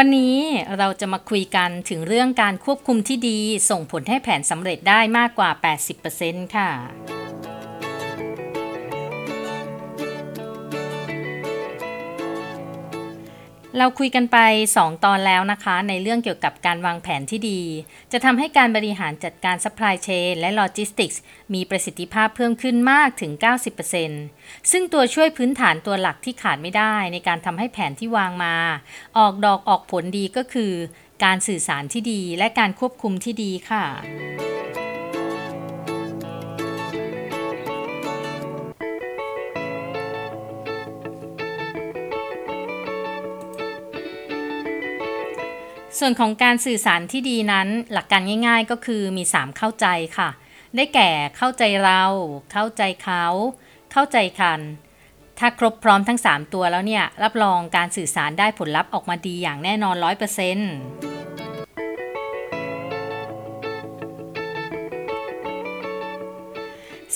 วันนี้เราจะมาคุยกันถึงเรื่องการควบคุมที่ดี ส่งผลให้แผนสำเร็จได้มากกว่า 80%ค่ะ เราคุยกันไป 2 ตอนแล้วนะคะ ในเรื่องเกี่ยวกับการวางแผนที่ดี จะทำให้การบริหารจัดการ supply chain และ logistics มีประสิทธิภาพเพิ่มขึ้นมากถึง 90%ซึ่งตัวช่วยพื้นฐานตัวหลักที่ขาดไม่ได้ ในการทำให้แผนที่วางมา ออกดอกออกผลดีก็คือ การสื่อสารที่ดีและการควบคุมที่ดีค่ะ ส่วนของการสื่อสารที่ดีนั้น หลักการง่าย ๆ ก็คือมี 3 เข้าใจค่ะ ได้แก่เข้าใจเรา เข้าใจเขา เข้าใจกัน ถ้าครบพร้อมทั้ง 3 ตัวแล้วเนี่ย รับรองการสื่อสารได้ผลลัพธ์ออกมาดีอย่างแน่นอน 100%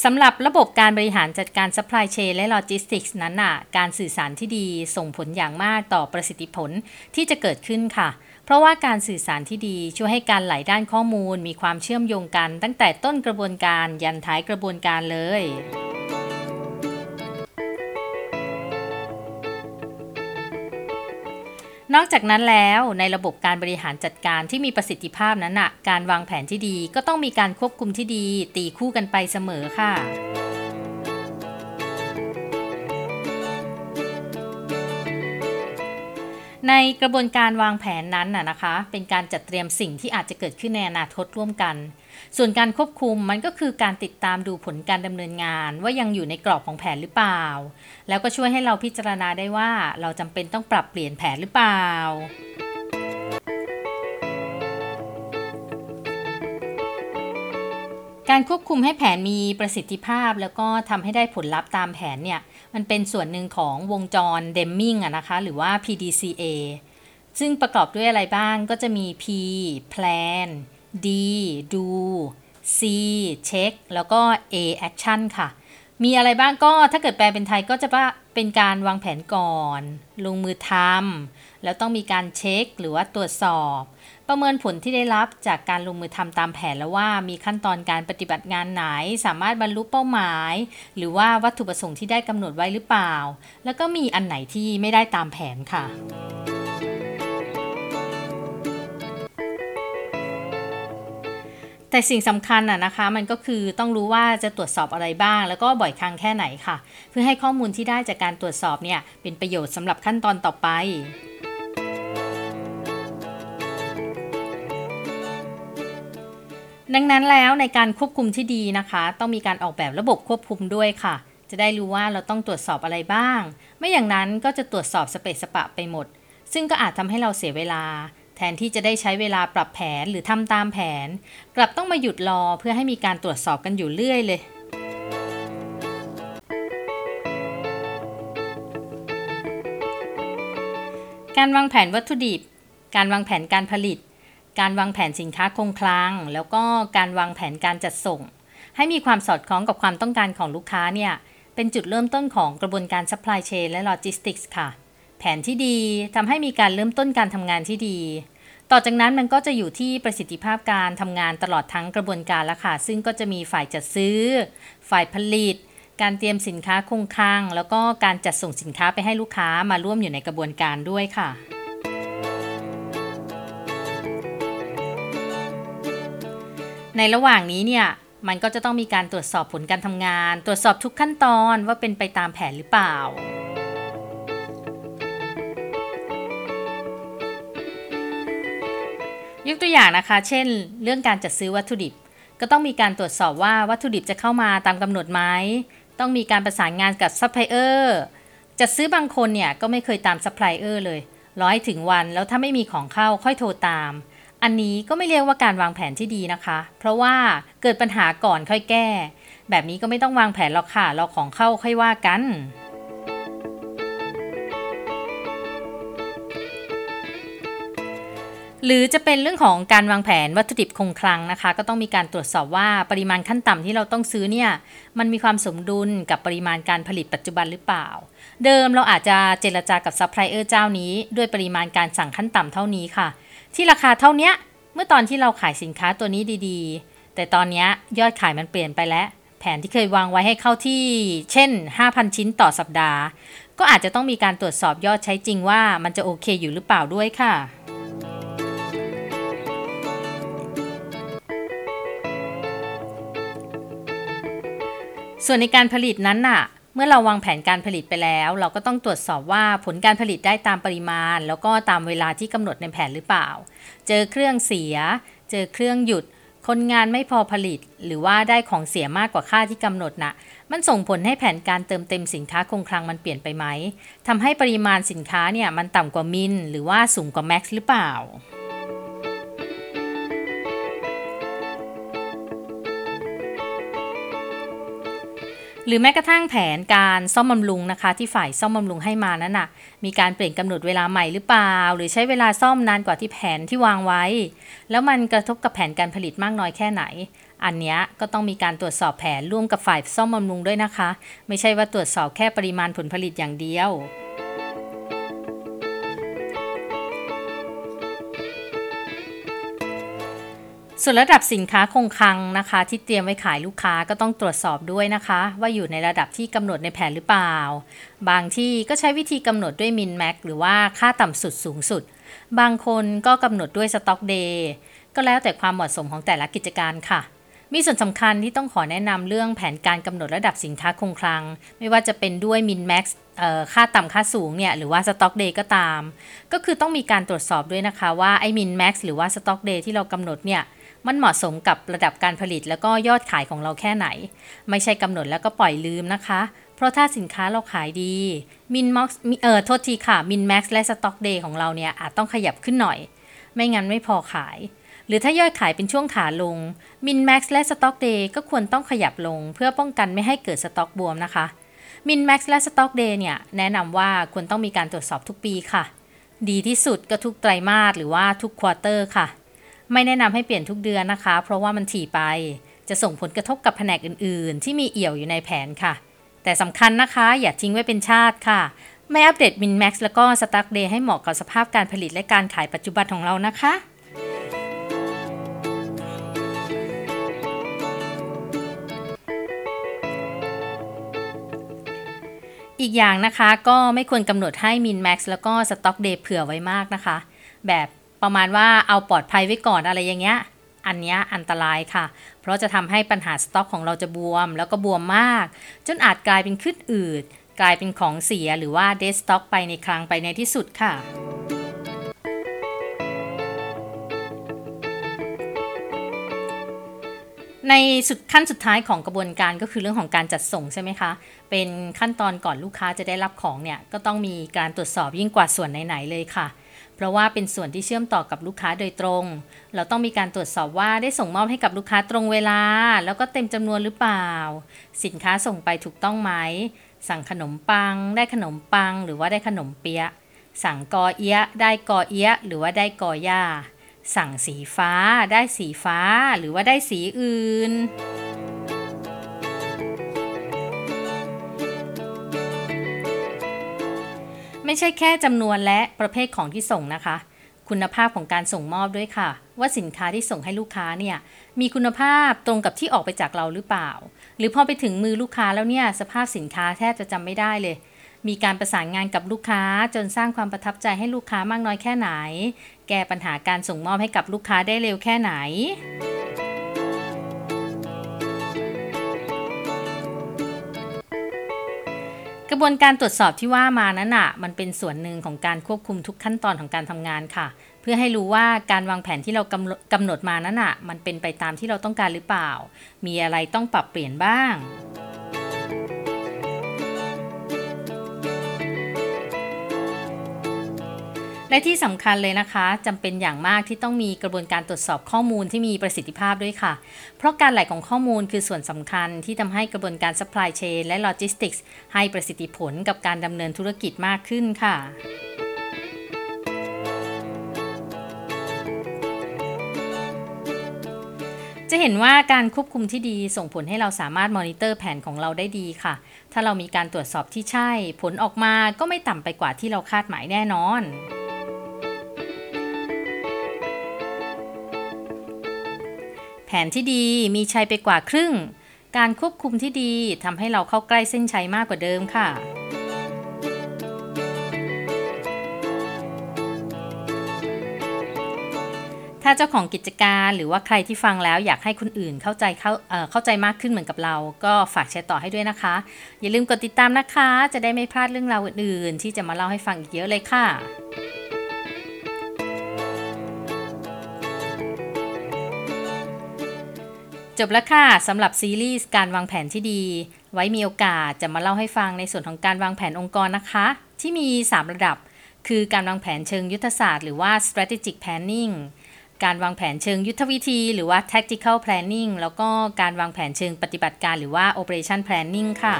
สำหรับระบบการบริหารจัดการ supply chain และ logistics นั้นน่ะ การสื่อสารที่ดีส่งผลอย่างมากต่อประสิทธิผลที่จะเกิดขึ้นค่ะ ราะว่าการสื่อสารที่ดีช่วยให้การไหลด้านข้อมูลมีความเชื่อมโยงกัน ตั้งแต่ต้นกระบวนการยันท้ายกระบวนการเลยนอกจากนั้นแล้วในระบบการบริหารจัดการที่มีประสิทธิภาพนั้นนะการวางแผนที่ดีก็ต้องมีการควบคุมที่ดี ตีคู่กันไปเสมอค่ะ ในกระบวนการวางแผนนั้นน่ะนะคะ เป็นการจัดเตรียมสิ่งที่อาจจะเกิดขึ้นในอนาคตร่วมกัน ส่วนการควบคุมมันก็คือการติดตามดูผลการดำเนินงาน ว่ายังอยู่ในกรอบของแผนหรือเปล่า แล้วก็ช่วยให้เราพิจารณาได้ว่าเราจำเป็นต้องปรับเปลี่ยนแผนหรือเปล่า การควบคุมให้แผนมีประสิทธิภาพ แล้วก็ทำให้ได้ผลลัพธ์ตามแผนเนี่ยมันเป็นส่วนหนึ่งของวงจรเดมมิงอะนะคะหรือว่า PDCA ซึ่งประกอบด้วยอะไรบ้างก็จะมี P plan D Do C Check แล้วก็ A action ค่ะ มีอะไรบ้างก็ถ้าเกิดแปลเป็นไทยก็จะว่า เป็นการวางแผนก่อน ลงมือทำแล้วต้องมีการเช็คหรือว่าตรวจสอบ ประเมินผลที่ได้รับจากการลงมือทำตามแผนแล้วว่ามีขั้นตอนการปฏิบัติงานไหน สามารถบรรลุเป้าหมาย หรือว่าวัตถุประสงค์ที่ได้กำหนดไว้หรือเปล่า แล้วก็มีอันไหนที่ไม่ได้ตามแผนค่ะ แต่สิ่งสำคัญอะนะคะมันก็คือต้องรู้ว่าจะตรวจสอบอะไรบ้าง แล้วก็บ่อยครั้งแค่ไหนค่ะ เพื่อให้ข้อมูลที่ได้จากการตรวจสอบเนี่ยเป็นประโยชน์สำหรับขั้นตอนต่อไปดังนั้นแล้วในการควบคุมที่ดีนะคะ ต้องมีการออกแบบระบบควบคุมด้วยค่ะ จะได้รู้ว่าเราต้องตรวจสอบอะไรบ้าง ไม่อย่างนั้นก็จะตรวจสอบสเปซสปะไปหมด ซึ่งก็อาจทำให้เราเสียเวลา ทนที่จะได้ใช้เวลาปรับแผนหรือทำตามแผน กลับต้องมาหยุดรอเพื่อให้มีการตรวจสอบกันอยู่เรื่อยเลย การวางแผนวัตถุดิบ การวางแผนการผลิต การวางแผนสินค้าคงคลัง แล้วก็การวางแผนการจัดส่ง ให้มีความสอดคล้องกับความต้องการของลูกค้าเนี่ยเป็นจุดเริ่มต้นของกระบวนการ supply chain และ logistics ค่ะ แผนที่ดีทำให้มีการเริ่มต้นการทำงานที่ดี ต่อจากนั้นมันก็จะอยู่ที่ประสิทธิภาพการทำงานตลอดทั้งกระบวนการแล้วค่ะ ซึ่งก็จะมีฝ่ายจัดซื้อ ฝ่ายผลิต การเตรียมสินค้าคงค้าง แล้วก็การจัดส่งสินค้าไปให้ลูกค้ามาร่วมอยู่ในกระบวนการด้วยค่ะในระหว่างนี้เนี่ยมันก็จะต้องมีการตรวจสอบผลการทำงาน ตรวจสอบทุกขั้นตอนว่าเป็นไปตามแผนหรือเปล่า กตัวอย่างนะคะ เช่น เรื่องการจัดซื้อวัตถุดิบ ก็ต้องมีการตรวจสอบว่าวัตถุดิบจะเข้ามาตามกำหนดไหมต้องมีการประสานงานกับซัพพลายเออร์จัดซื้อบางคนเนี่ยก็ไม่เคยตามซัพพลายเออร์เลยรอถึงวันแล้วถ้าไม่มีของเข้าค่อยโทรตาม อันนี้ก็ไม่เรียกว่าการวางแผนที่ดีนะคะ เพราะว่าเกิดปัญหาก่อนค่อยแก้ แบบนี้ก็ไม่ต้องวางแผนหรอกค่ะรอของเข้าค่อยว่ากัน หรือจะเป็นเรื่องของการวางแผนวัตถุดิบคงคลังนะคะ ก็ต้องมีการตรวจสอบว่าปริมาณขั้นต่ำที่เราต้องซื้อเนี่ยมันมีความสมดุลกับปริมาณการผลิตปัจจุบันหรือเปล่า เดิมเราอาจจะเจรจากับซัพพลายเออร์เจ้านี้ด้วยปริมาณการสั่งขั้นต่ำเท่านี้ค่ะ ที่ราคาเท่านี้เมื่อตอนที่เราขายสินค้าตัวนี้ดีๆ แต่ตอนนี้ยอดขายมันเปลี่ยนไปแล้ว แผนที่เคยวางไว้ให้เข้าที่ เช่น 5,000 ชิ้นต่อสัปดาห์ ก็อาจจะต้องมีการตรวจสอบยอดใช้จริงว่ามันจะโอเคอยู่หรือเปล่าด้วยค่ะ ส่วนในการผลิตนั้นน่ะ เมื่อเราวางแผนการผลิตไปแล้ว เราก็ต้องตรวจสอบว่าผลการผลิตได้ตามปริมาณ แล้วก็ตามเวลาที่กำหนดในแผนหรือเปล่า เจอเครื่องเสีย เจอเครื่องหยุด คนงานไม่พอผลิต หรือว่าได้ของเสียมากกว่าค่าที่กำหนดน่ะ มันส่งผลให้แผนการเติมเต็มสินค้าคงคลังมันเปลี่ยนไปไหมทำให้ปริมาณสินค้าเนี่ยมันต่ำกว่ามินหรือว่าสูงกว่าแม็กซ์หรือเปล่า หรือแม้กระทั่งแผนการซ่อมบำรุงนะคะ ที่ฝ่ายซ่อมบำรุงให้มานั้นน่ะ มีการเปลี่ยนกำหนดเวลาใหม่หรือเปล่า หรือใช้เวลาซ่อมนานกว่าที่แผนที่วางไว้ แล้วมันกระทบกับแผนการผลิตมากน้อยแค่ไหน อันนี้ก็ต้องมีการตรวจสอบแผนร่วมกับฝ่ายซ่อมบำรุงด้วยนะคะ ไม่ใช่ว่าตรวจสอบแค่ปริมาณผลผลิตอย่างเดียว ส่วนระดับสินค้าคงคลังนะคะ ที่เตรียมไว้ขายลูกค้าก็ต้องตรวจสอบด้วยนะคะ ว่าอยู่ในระดับที่กำหนดในแผนหรือเปล่า บางที่ก็ใช้วิธีกำหนดด้วยมินแม็กหรือว่าค่าต่ำสุดสูงสุด บางคนก็กำหนดด้วยสต็อกเดย์ก็แล้วแต่ความเหมาะสมของแต่ละกิจการค่ะ มีส่วนสำคัญที่ต้องขอแนะนำเรื่องแผนการกำหนดระดับสินค้าคงคลัง ไม่ว่าจะเป็นด้วยมินแม็กซ์ค่าต่ำค่าสูงเนี่ยหรือว่าสต็อกเดย์ก็ตาม ก็คือต้องมีการตรวจสอบด้วยนะคะว่าไอ้ min max หรือว่า stock day ที่เรากำหนดเนี่ย มันเหมาะสมกับระดับการผลิตแล้วก็ยอดขายของเราแค่ไหน ไม่ใช่กำหนดแล้วก็ปล่อยลืมนะคะ เพราะถ้าสินค้าเราขายดี min ม็อกเอ่อโทษทีค่ะ min max และ stock day ของเราเนี่ยอาจต้องขยับขึ้นหน่อย ไม่งั้นไม่พอขาย หรือถ้ายอดขายเป็นช่วงขาลง min max และ stock day ก็ควรต้องขยับลง เพื่อป้องกันไม่ให้เกิดสต็อกบวมนะคะmin max และ stock day เนี่ยแนะนำว่าควรต้องมีการตรวจสอบทุกปีค่ะ ดีที่สุดก็ทุกไตรมาสหรือว่าทุก quarter ค่ะ ไม่แนะนำให้เปลี่ยนทุกเดือนนะคะ เพราะว่ามันถี่ไป จะส่งผลกระทบกับแผนกอื่น ๆ ที่มีเอี่ยวอยู่ในแผนค่ะ แต่สำคัญนะคะ อย่าทิ้งไว้เป็นชาติค่ะ ไม่อัปเดต min max แล้วก็ stock day ให้เหมาะกับสภาพการผลิตและการขายปัจจุบันของเรานะคะอีกอย่างนะคะก็ไม่ควรกำหนดให้มินแม็กซ์แล้วก็สต็อกเดย์เผื่อไว้มากนะคะ แบบ ประมาณว่าเอาปลอดภัยไว้ก่อนอะไรอย่างเงี้ย อันเนี้ยอันตรายค่ะ เพราะจะทำให้ปัญหาสต็อกของเราจะบวม แล้วก็บวมมาก จนอาจกลายเป็นขึ้นอืด กลายเป็นของเสียหรือว่าเดสต็อกไปในครั้งไปในที่สุดค่ะในสุดขั้นสุดท้ายของกระบวนการก็คือเรื่องของการจัดส่งใช่ไหมคะ เป็นขั้นตอนก่อนลูกค้าจะได้รับของเนี่ย ก็ต้องมีการตรวจสอบยิ่งกว่าส่วนไหน ๆ เลยค่ะ ราะว่าเป็นส่วนที่เชื่อมต่อกับลูกค้าโดยตรง เราต้องมีการตรวจสอบว่าได้ส่งมอบให้กับลูกค้าตรงเวลา แล้วก็เต็มจำนวนหรือเปล่า สินค้าส่งไปถูกต้องไหม สั่งขนมปัง ได้ขนมปัง หรือว่าได้ขนมเปี๊ยะ สั่งกอเอียะได้กอเอียะหรือว่าได้กอย่า สั่งสีฟ้า ได้สีฟ้า หรือว่าได้สีอื่น ไม่ใช่แค่จำนวนและประเภทของที่ส่งนะคะ คุณภาพของการส่งมอบด้วยค่ะ ว่าสินค้าที่ส่งให้ลูกค้าเนี่ยมีคุณภาพตรงกับที่ออกไปจากเราหรือเปล่า หรือพอไปถึงมือลูกค้าแล้วเนี่ยสภาพสินค้าแทบจะจำไม่ได้เลยมีการประสานงานกับลูกค้าจนสร้างความประทับใจให้ลูกค้ามากน้อยแค่ไหน แก้ปัญหาการส่งมอบให้กับลูกค้าได้เร็วแค่ไหน ระบวนการตรวจสอบที่ว่ามานั้นอะ มันเป็นส่วนหนึ่งของการควบคุมทุกขั้นตอนของการทำงานค่ะ เพื่อให้รู้ว่าการวางแผนที่เรากำกำหนดมานั้นอะ มันเป็นไปตามที่เราต้องการหรือเปล่า มีอะไรต้องปรับเปลี่ยนบ้าง และที่สำคัญเลยนะคะจำเป็นอย่างมากที่ต้องมีกระบวนการตรวจสอบข้อมูลที่มีประสิทธิภาพด้วยค่ะ เพราะการไหลของข้อมูลคือส่วนสำคัญที่ทำให้กระบวนการ supply chain และ logistics ให้ประสิทธิผลกับการดำเนินธุรกิจมากขึ้นค่ะจะเห็นว่าการควบคุมที่ดีส่งผลให้เราสามารถมอนิเตอร์แผนของเราได้ดีค่ะ ถ้าเรามีการตรวจสอบที่ใช่ ผลออกมาก็ไม่ต่ำไปกว่าที่เราคาดหมายแน่นอน ผนที่ดีมีชัยไปกว่าครึ่ง การควบคุมที่ดีทำให้เราเข้าใกล้เส้นชัยมากกว่าเดิมค่ะ ถ้าเจ้าของกิจการหรือว่าใครที่ฟังแล้วอยากให้คนอื่นเข้าใจเข้าเเข้าใจมากขึ้นเหมือนกับเรา ก็ฝากแชร์ต่อให้ด้วยนะคะ อย่าลืมกดติดตามนะคะ จะได้ไม่พลาดเรื่องราวอื่นๆ ที่จะมาเล่าให้ฟังอีกเยอะเลยค่ะ จบแล้วค่ะสำหรับซีรีส์การวางแผนที่ดี ไว้มีโอกาสจะมาเล่าให้ฟังในส่วนของการวางแผนองค์กรนะคะ ที่มี 3 ระดับ คือการวางแผนเชิงยุทธศาสตร์หรือว่า strategic planning การวางแผนเชิงยุทธวิธี หรือว่า tactical planning แล้วก็การวางแผนเชิงปฏิบัติการหรือว่า operation planning ค่ะ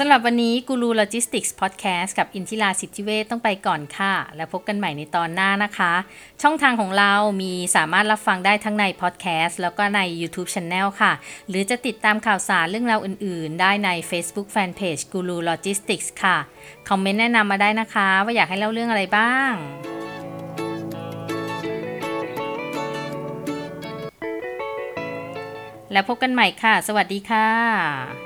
สำหรับวันนี้กูรูโลจิสติกส์พอดแคสต์กับอินทิราสิทธิเวชต้องไปก่อนค่ะ แล้วพบกันใหม่ในตอนหน้านะคะ ช่องทางของเรามีสามารถรับฟังได้ทั้งในพอดแคสต์แล้วก็ใน YouTube Channel ค่ะ หรือจะติดตามข่าวสารเรื่องราวอื่นๆ ได้ใน Facebook Fanpage กูรูโลจิสติกส์ค่ะ คอมเมนต์แนะนำมาได้นะคะ ว่าอยากให้เล่าเรื่องอะไรบ้างแล้วพบกันใหม่ค่ะ สวัสดีค่ะ